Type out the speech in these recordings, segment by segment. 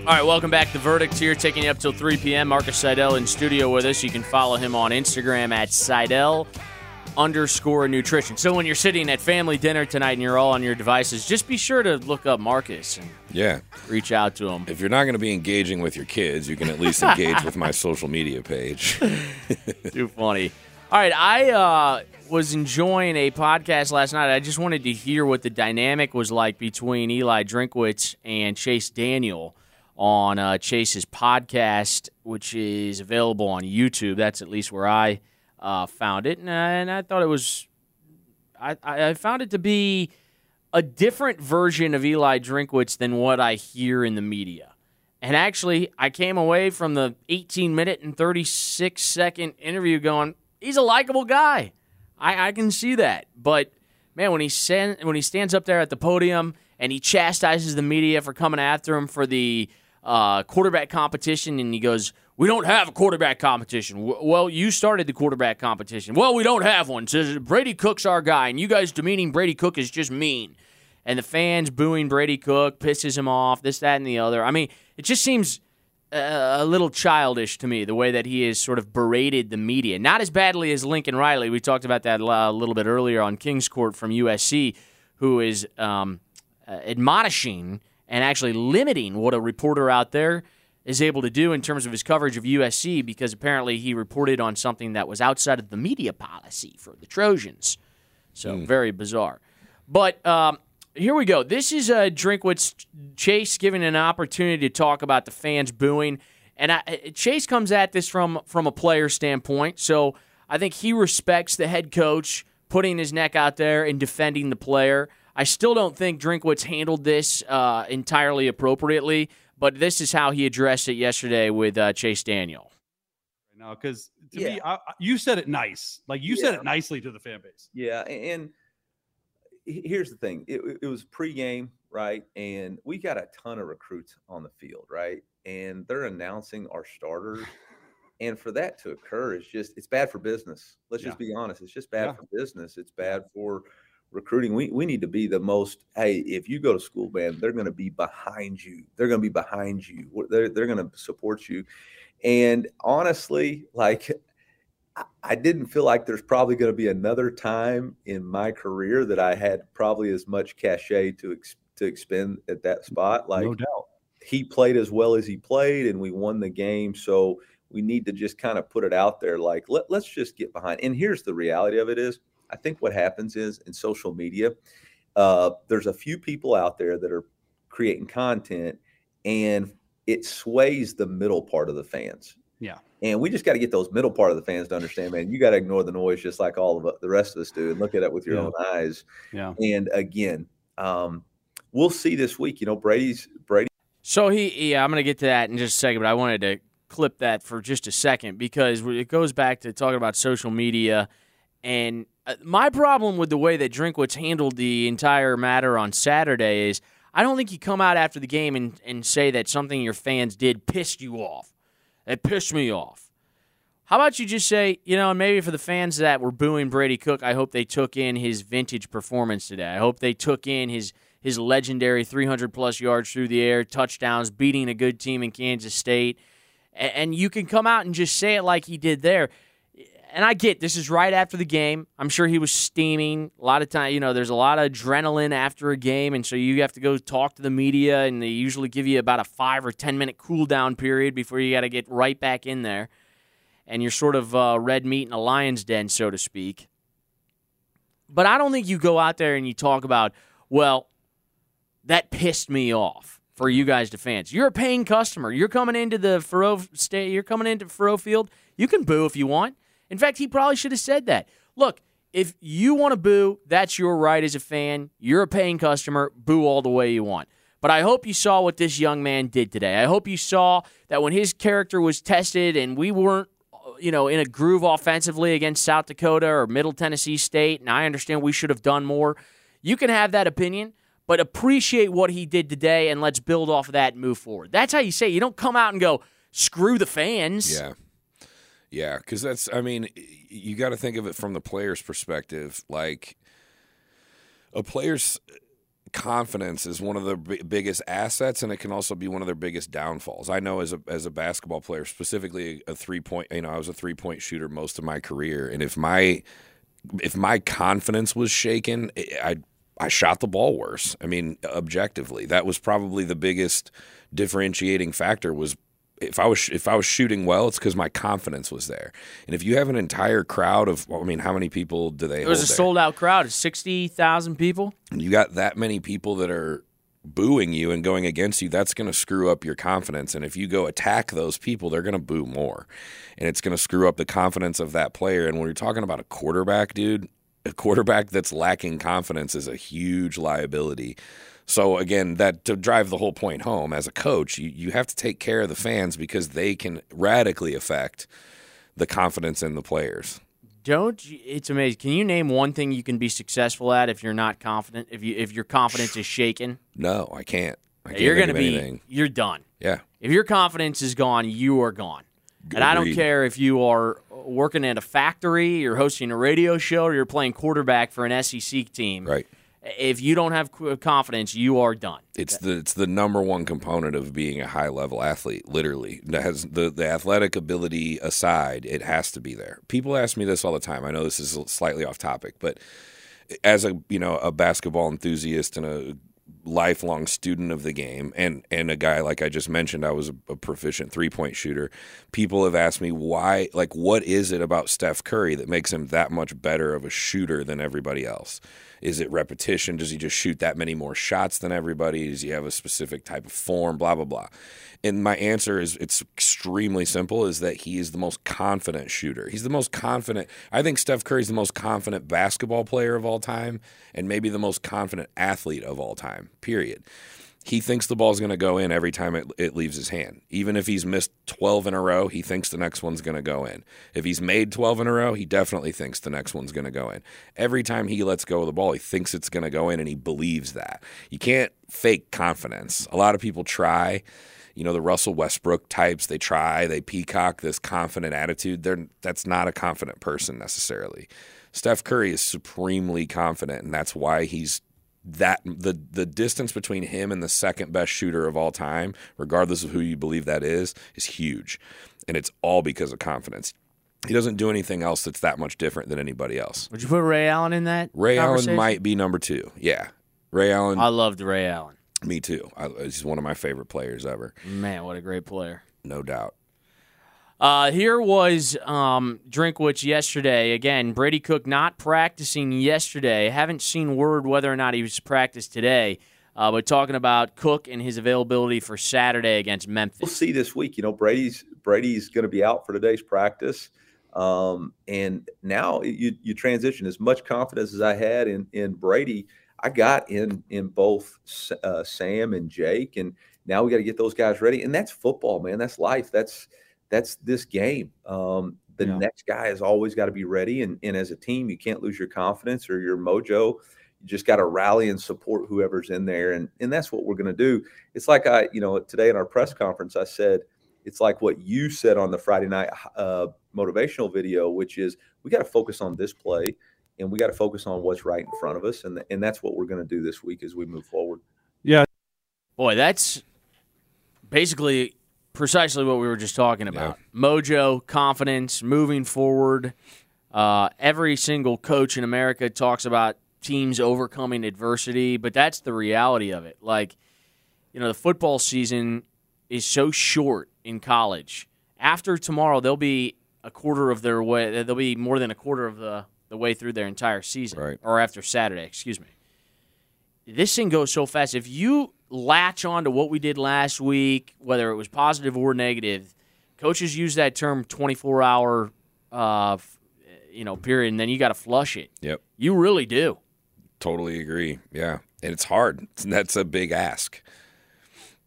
All right, welcome back. The verdict here, taking you up till 3 p.m. Marcus Seidel in studio with us. You can follow him on Instagram at Seidel underscore nutrition. So when you're sitting at family dinner tonight and you're all on your devices, just be sure to look up Marcus and Yeah. reach out to him. If you're not going to be engaging with your kids, you can at least engage with my social media page. Too funny. All right, I uh, was enjoying a podcast last night. I just wanted to hear what the dynamic was like between Eli Drinkwitz and Chase Daniel on uh, Chase's podcast, which is available on YouTube. That's at least where I uh, found it, and, uh, and I thought it was. I, I found it to be a different version of Eli Drinkwitz than what I hear in the media. And actually, I came away from the 18 minute and 36 second interview going, he's a likable guy. I, I can see that. But man, when he send, when he stands up there at the podium and he chastises the media for coming after him for the uh, quarterback competition, and he goes, "We don't have a quarterback competition." Well, you started the quarterback competition. Well, we don't have one. Says Brady Cook's our guy, and you guys demeaning Brady Cook is just mean. And the fans booing Brady Cook pisses him off. This, that, and the other. I mean, it just seems uh, a little childish to me the way that he has sort of berated the media. Not as badly as Lincoln Riley. We talked about that a little bit earlier on King's Court from USC, who is um, uh, admonishing and actually limiting what a reporter out there is able to do in terms of his coverage of USC because apparently he reported on something that was outside of the media policy for the Trojans. So very bizarre. But um, here we go. This is uh, Drinkwitz Chase giving an opportunity to talk about the fans booing, and I, Chase comes at this from from a player standpoint. So I think he respects the head coach putting his neck out there and defending the player. I still don't think Drinkwitz handled this uh, entirely appropriately, but this is how he addressed it yesterday with uh, Chase Daniel. now because to Yeah. me, I, I- you said it nice. Like you said it nicely to the fan base. Yeah, and here's the thing: it, it was pregame, right? And we got a ton of recruits on the field, right? And they're announcing our starters, and for that to occur is just it's bad for business. Let's just be honest; it's just bad Yeah. for business. It's bad for recruiting. We we need to be the most. Hey, if you go to school, man, they're going to be behind you. They're going to be behind you. They're they're going to support you. And honestly, like I- didn't feel like there's probably going to be another time in my career that I had probably as much cachet to ex- to expend at that spot. Like no doubt. he played as well as he played, and we won the game. So we need to just kind of put it out there. Like let, let's just get behind. And here's the reality of it is, I think what happens is in social media, uh, there's a few people out there that are creating content, and it sways the middle part of the fans. Yeah. And we just got to get those middle part of the fans to understand, man, you got to ignore the noise just like all of the rest of us do and look at it with your Yeah. own eyes. Yeah. And again, um, we'll see this week. You know, Brady's Brady. So he, yeah, I'm going to get to that in just a second, but I wanted to clip that for just a second because it goes back to talking about social media. And uh, Uh, my problem with the way that Drinkwitz handled the entire matter on Saturday is I don't think you come out after the game and, and say that something your fans did pissed you off. It pissed me off. How about you just say, you know, maybe for the fans that were booing Brady Cook, I hope they took in his vintage performance today. I hope they took in his his legendary 300 plus yards through the air, touchdowns, beating a good team in Kansas State. And you can come out and just say it like he did there. And I get this is right after the game. I'm sure he was steaming. A lot of time, you know, there's a lot of adrenaline after a game, and so you have to go talk to the media, and they usually give you about a five or ten minute cool down period before you got to get right back in there and you're sort of uh, red meat in a lion's den, so to speak. But I don't think you go out there and you talk about, well, that pissed me off for you guys to fans. You're a paying customer. You're coming into the Faroe state. You're coming into Faurot Field. You can boo if you want. In fact, he probably should have said that. Look, if you want to boo, that's your right as a fan. You're a paying customer. Boo all the way you want. But I hope you saw what this young man did today. I hope you saw that when his character was tested and we weren't, you know, in a groove offensively against South Dakota or Middle Tennessee State, and I understand we should have done more. You can have that opinion, but appreciate what he did today and let's build off of that and move forward. That's how you say it. you don't come out and go, screw the fans. Yeah. Yeah, because that's, I mean, you got to think of it from the player's perspective. Like, a player's uh, confidence is one of their b- biggest assets, and it can also be one of their biggest downfalls. I know as a as a basketball player, specifically a three point, you know, I was a three point shooter most of my career, and if my if my confidence was shaken, I I shot the ball worse. I mean, objectively, that was probably the biggest differentiating factor was if I was if I was shooting well, it's because my confidence was there. And if you have an entire crowd of, well, I mean, how many people do they? It was a there? sold out crowd, sixty thousand people. And you got that many people that are booing you and going against you. That's going to screw up your confidence. And if you go attack those people, they're going to boo more, and it's going to screw up the confidence of that player. And when you're talking about a quarterback, dude, a quarterback that's lacking confidence is a huge liability. So again, that to drive the whole point home, as a coach, you, you have to take care of the fans because they can radically affect the confidence in the players. Don't it's amazing. Can you name one thing you can be successful at if you're not confident? If you if your confidence is shaken, No, I can't. I can't you're going to be anything. you're done. Yeah. If your confidence is gone, you are gone. And I don't care if you are working at a factory, you're hosting a radio show, or you're playing quarterback for an SEC team. Right. If you don't have confidence, you are done. It's the it's the number one component of being a high level athlete. Literally, that has the the athletic ability aside, it has to be there. People ask me this all the time. I know this is slightly off topic, but as a you know a basketball enthusiast and a lifelong student of the game and and a guy like I just mentioned I was a, a proficient three-point shooter people have asked me why like what is it about Steph Curry that makes him that much better of a shooter than everybody else is it repetition does he just shoot that many more shots than everybody does he have a specific type of form blah blah blah and my answer is it's extremely simple is that he is the most confident shooter. He's the most confident. I think Steph Curry's the most confident basketball player of all time and maybe the most confident athlete of all time. Period. He thinks the ball's going to go in every time it, it leaves his hand. Even if he's missed 12 in a row, he thinks the next one's going to go in. If he's made 12 in a row, he definitely thinks the next one's going to go in. Every time he lets go of the ball, he thinks it's going to go in and he believes that. You can't fake confidence. A lot of people try you know the Russell Westbrook types. They try, they peacock this confident attitude. They're that's not a confident person necessarily. Steph Curry is supremely confident, and that's why he's that the the distance between him and the second best shooter of all time, regardless of who you believe that is, is huge, and it's all because of confidence. He doesn't do anything else that's that much different than anybody else. Would you put Ray Allen in that? Ray Allen might be number two. Yeah, Ray Allen. I loved Ray Allen. me too. I, he's one of my favorite players ever, Man, what a great player. no doubt. Uh, here was um, Drinkwitz yesterday. Again, Brady Cook not practicing yesterday. Haven't seen word whether or not he was practiced today. Uh, but talking about Cook and his availability for Saturday against Memphis. We'll see this week. You know, Brady's Brady's going to be out for today's practice, um, and now you you transition as much confidence as I had in in Brady. I got in in both uh, Sam and Jake, and now we got to get those guys ready. And that's football, man. That's life. That's that's this game. Um, the Yeah. next guy has always got to be ready, and and as a team, you can't lose your confidence or your mojo. You just got to rally and support whoever's in there, and and that's what we're going to do. It's like I, you know, today in our press conference, I said it's like what you said on the Friday night uh, motivational video, which is we got to focus on this play and we got to focus on what's right in front of us, and and that's what we're going to do this week as we move forward. Yeah. Boy, that's basically precisely what we were just talking about. Mojo, confidence, moving forward. Uh, every single coach in America talks about teams overcoming adversity, but that's the reality of it. Like, you know, the football season is so short in college. After tomorrow, they'll be a quarter of their way. They'll be more than a quarter of the, the way through their entire season. Right. Or after Saturday, excuse me. This thing goes so fast. If you latch on to what we did last week, whether it was positive or negative. Coaches use that term 24 hour, uh, you know, period, and then you got to flush it. Yep. You really do. Totally agree. Yeah. And it's hard. That's a big ask.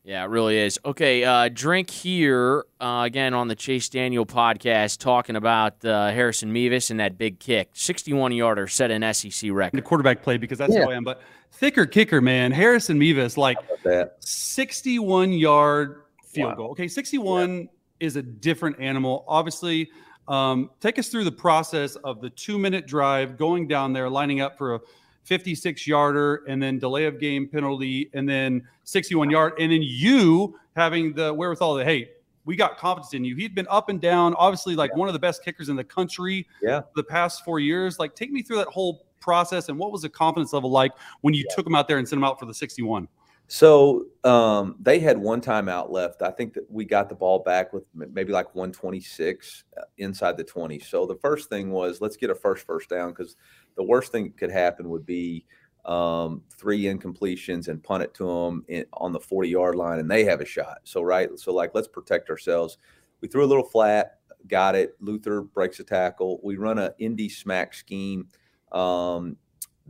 Yeah, it really is. Okay, uh, drink here uh, again on the Chase Daniel podcast, talking about uh, Harrison Mevis and that big kick, sixty-one yarder, set an SEC record. The quarterback play because that's Yeah. who I am. But thicker kicker, man. Harrison Mevis, like That 61 yard field Wow. goal. Okay, 61 is a different animal. Obviously, um, take us through the process of the two minute drive, going down there, lining up for a 56 yarder, and then delay of game penalty, and then 61 yard, and then you having the wherewithal that hey. We got confidence in you. He'd been up and down, obviously, like one of the best kickers in the country Yeah. the past four years. Like, take me through that whole process and what was the confidence level like when you took him out there and sent him out for the 61? So um, they had one timeout left. I think that we got the ball back with maybe like 126 uh, inside the 20. So the first thing was let's get a first first down because the worst thing that could happen would be um, three incompletions and punt it to them in, on the 40 yard line and they have a shot. So right, so like let's protect ourselves. We threw a little flat, got it. Luther breaks a tackle. We run a indie smack scheme. Um,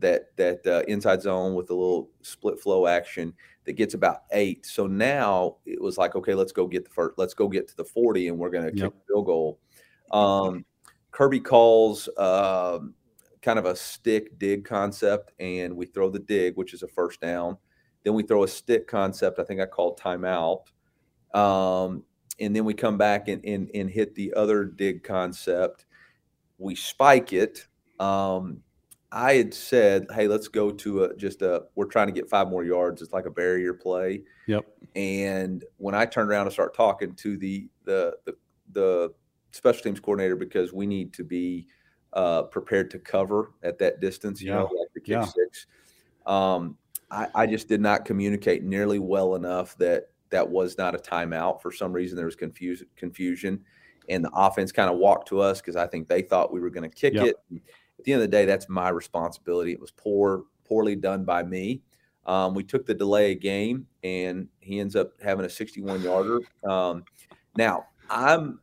that that uh, inside zone with a little split flow action that gets about eight. So now it was like, okay, let's go get the first, let's go get to the 40 and we're going to Yep. kick the field goal. Um, Kirby calls um, kind of a stick dig concept and we throw the dig, which is a first down. Then we throw a stick concept. I think I called timeout. Um, and then we come back and, and, and hit the other dig concept. We spike it. Um, I had said, "Hey, let's go to a just a. We're trying to get five more yards. It's like a barrier play." Yep. And when I turned around and start talking to the the the, the special teams coordinator, because we need to be uh, prepared to cover at that distance, you know, like the kick Yeah. six. Um, I, I just did not communicate nearly well enough that that was not a timeout. For some reason, there was confuse, confusion, and the offense kind of walked to us because I think they thought we were going to kick Yep. it. At the end of the day, that's my responsibility. It was poor, poorly done by me. Um, we took the delay game, and he ends up having a 61 yarder. Um, now I'm.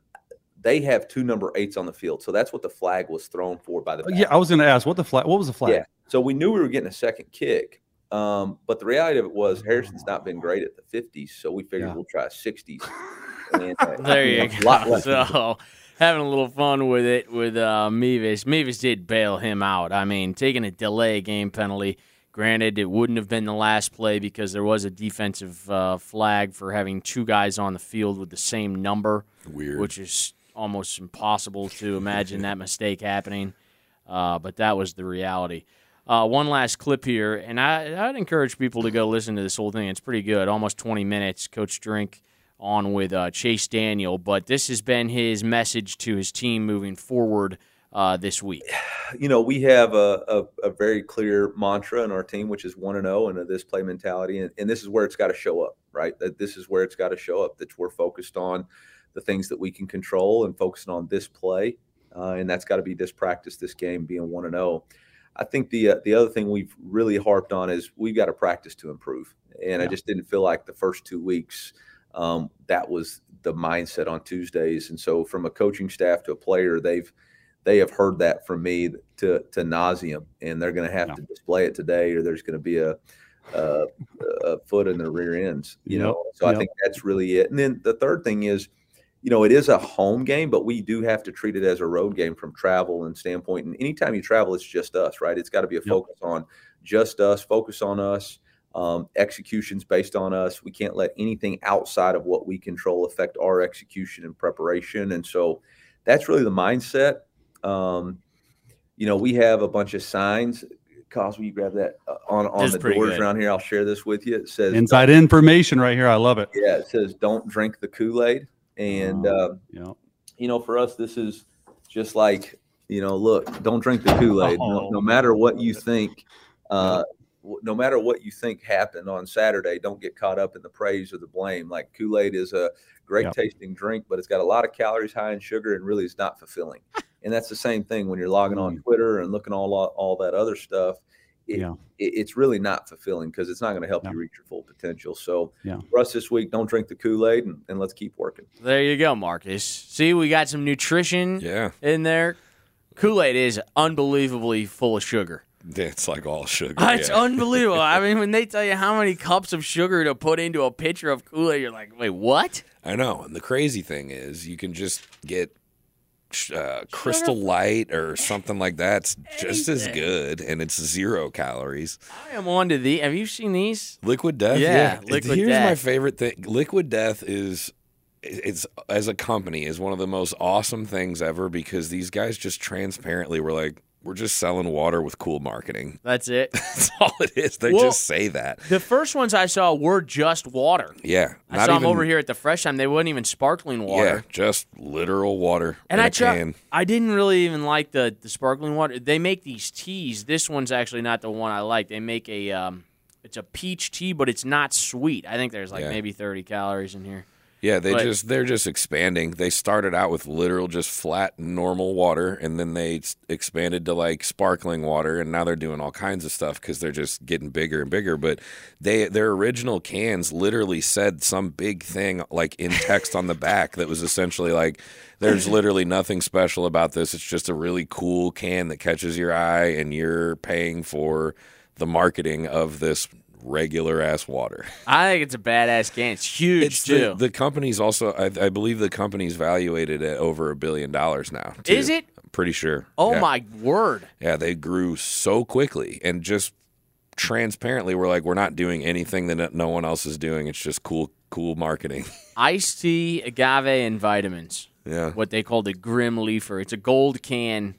They have two number eights on the field, so that's what the flag was thrown for by the. Uh, Yeah, I was going to ask what the flag. What was the flag? Yeah. So we knew we were getting a second kick. Um, but the reality of it was Harrison's not been great at the 50s, so we figured Yeah. we'll try 60s. And, uh, There you know, a lot go. less than- So having a little fun with it with uh, Mevis. Mevis did bail him out. I mean, taking a delay game penalty. Granted, it wouldn't have been the last play because there was a defensive uh, flag for having two guys on the field with the same number, Weird. which is almost impossible to imagine that mistake happening. Uh, but that was the reality. Uh, one last clip here, and I, I'd encourage people to go listen to this whole thing. It's pretty good, almost 20 minutes. Coach Drink on with uh, Chase Daniel, but this has been his message to his team moving forward uh, this week. you know, we have a, a, a very clear mantra in our team, which is one and zero, and a this play mentality, and, and this is where it's got to show up, right? That this is where it's got to show up. That we're focused on the things that we can control and focusing on this play, uh, and that's got to be this practice, this game being one and zero. I think the uh, the other thing we've really harped on is we've got to practice to improve, and I just didn't feel like the first two weeks um, that was the mindset on Tuesdays, and so from a coaching staff to a player, they've they have heard that from me to to nauseum, and they're going to have Yeah. to display it today, or there's going to be a, a a foot in their rear ends. You Yep, know, so I think that's really it. And then the third thing is, you know, it is a home game, but we do have to treat it as a road game from travel and standpoint. And anytime you travel, it's just us, right? It's got to be a Yep. focus on just us, focus on us. Um, executions based on us. We can't let anything outside of what we control affect our execution and preparation. And so that's really the mindset. Um, you know, we have a bunch of signs. Cos, will you grab that uh, on on This the pretty doors good. around here? I'll share this with you. It says Inside information right here. I love it. Yeah, it says don't drink the Kool Aid, and Oh. uh, Yeah. you know, for us, this is just like you know, look, don't drink the Kool Aid. No, Oh. no matter what you think, uh, w- no matter what you think happened on Saturday, don't get caught up in the praise or the blame. Like Kool Aid is a great Yep. tasting drink, but it's got a lot of calories, high in sugar, and really is not fulfilling. And that's the same thing when you're logging on Mm. Twitter and looking all all that other stuff. it, Yeah. it- it's really not fulfilling because it's not going to help Yeah. you reach your full potential. So Yeah. for us this week, don't drink the Kool Aid and, and let's keep working. There you go, Marcus. See, we got some nutrition Yeah, in there. Kool Aid is unbelievably full of sugar. It's like all sugar. It's yeah. unbelievable. I mean, when they tell you how many cups of sugar to put into a pitcher of Kool Aid, you're like, wait, what? I know. And the crazy thing is, you can just get uh, Crystal Light or something like that. It's just as good, and it's zero calories. I am on to the. Have you seen these? Liquid Death. Yeah, It- Liquid Here's my favorite thing. Liquid Death is. It's as a company is one of the most awesome things ever because these guys just transparently were like, we're just selling water with cool marketing. That's it. That's all it is. They Well- just say that. the first ones I saw were just water. Yeah, I saw them over here at the Fresh Thyme. They weren't even sparkling water. Yeah, just literal water And in I a tried. I didn't really even like the the sparkling water. They make these teas. This one's actually not the one I like. They make a um, it's a peach tea, but it's not sweet. I think there's like Yeah. maybe 30 calories in here. Yeah, they But- just they're just expanding. They started out with literal just flat normal water, and then they expanded to like sparkling water, and now they're doing all kinds of stuff because they're just getting bigger and bigger. But they their original cans literally said some big thing like in text on the back that was essentially like, "There's literally nothing special about this. It's just a really cool can that catches your eye, and you're paying for the marketing of this." Regular ass water I think it's a badass can. It's huge it's too. the, the company's also I, I believe the company's valuated at over a billion dollars now too. Is it? I'm pretty sure oh Yeah. my word! yeah they grew so quickly and just transparently we're like we're not doing anything that no one else is doing it's just cool cool marketing Iced tea, agave, and vitamins. yeah What they call the Grim Leafer. It's a gold can.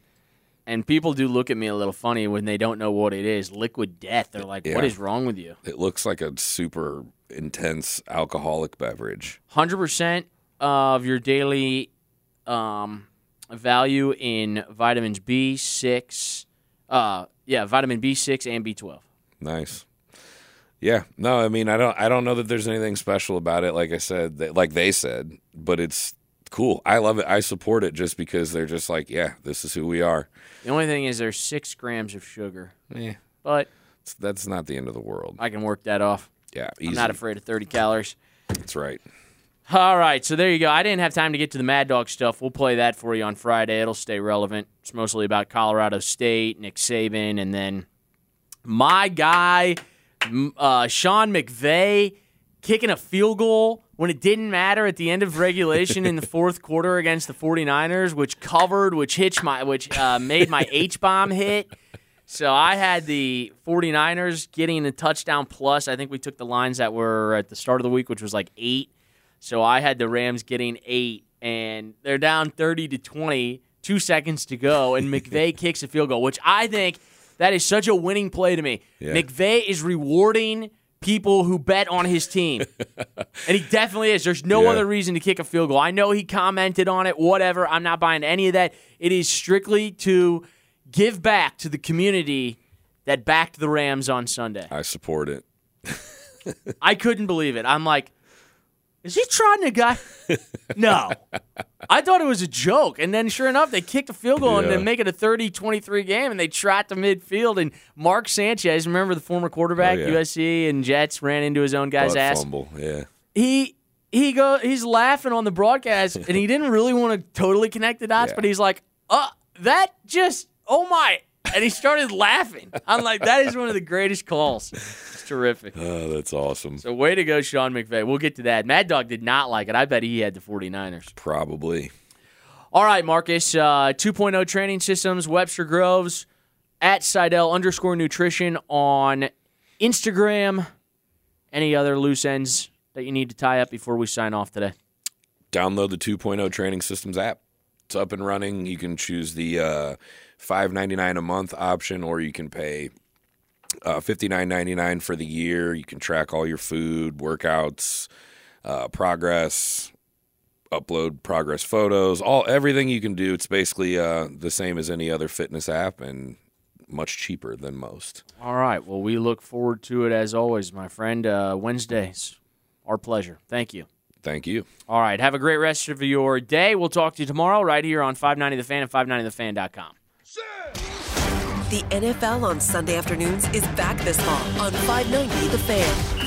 And people do look at me a little funny when they don't know what it is. Liquid death. They're like, "What Yeah. is wrong with you?" it looks like a super intense alcoholic beverage hundred percent of your daily um, value in vitamins B six, uh, yeah, vitamin B six and B twelve. Nice. Yeah. No, I mean, I don't I don't know that there's anything special about it like I said, that, like they said, but it's cool. I love it. I support it just because they're just like, yeah, this is who we are. The only thing is there's six grams of sugar, Eh, but it's- that's not the end of the world. I can work that off. Yeah, easy. I'm not afraid of thirty calories. That's right. All right, so there you go. I didn't have time to get to the Mad Dog stuff. We'll play that for you on Friday. It'll stay relevant. It's mostly about Colorado State, Nick Saban, and then my guy, uh, Sean McVay, kicking a field goal when it didn't matter at the end of regulation in the fourth quarter against the 49ers, which covered, which hitched my, which uh, made my H bomb hit. So I had the 49ers getting a touchdown plus. I think we took the lines that were at the start of the week, which was like eight. So I had the Rams getting eight, and they're down 30 to 20, two seconds to go, and McVay kicks a field goal, which I think that is such a winning play to me. Yeah. McVay is rewarding people who bet on his team. and he definitely is. There's no Yeah. other reason to kick a field goal. I know he commented on it, whatever. I'm not buying any of that. It is strictly to give back to the community that backed the Rams on Sunday. I support it. I couldn't believe it. I'm like, is he trying to guy? no. I thought it was a joke. And then sure enough, they kicked a field goal and Yeah. then make it a 30 23 game and they trot to midfield. And Mark Sanchez, remember the former quarterback, Oh, yeah. USC and Jets, ran into his own guy's Butt ass. fumble. Yeah. He. He go. He's laughing on the broadcast, and he didn't really want to totally connect the dots, Yeah. but he's like, "Uh, that just, oh my!" And he started laughing. I'm like, "That is one of the greatest calls. It's terrific." Oh, that's awesome. So way to go, Sean McVay. We'll get to that. Mad Dog did not like it. I bet he had the 49ers. Probably. All right, Marcus. Uh, 2.0 training systems, Webster Groves, at Seidel underscore nutrition on Instagram. Any other loose ends that you need to tie up before we sign off today? Download the 2.0 Training Systems app. It's up and running. You can choose the uh, $5.99 a month option, or you can pay uh, $59.99 for the year. You can track all your food, workouts, uh, progress, upload progress photos, all everything you can do. It's basically uh, the same as any other fitness app and much cheaper than most. All right. Well, we look forward to it as always, my friend. Uh, Wednesdays, our pleasure. Thank you. Thank you. All right. Have a great rest of your day. We'll talk to you tomorrow right here on 590 The Fan and 590thefan.com. The NFL on Sunday afternoons is back this fall on 590 The Fan.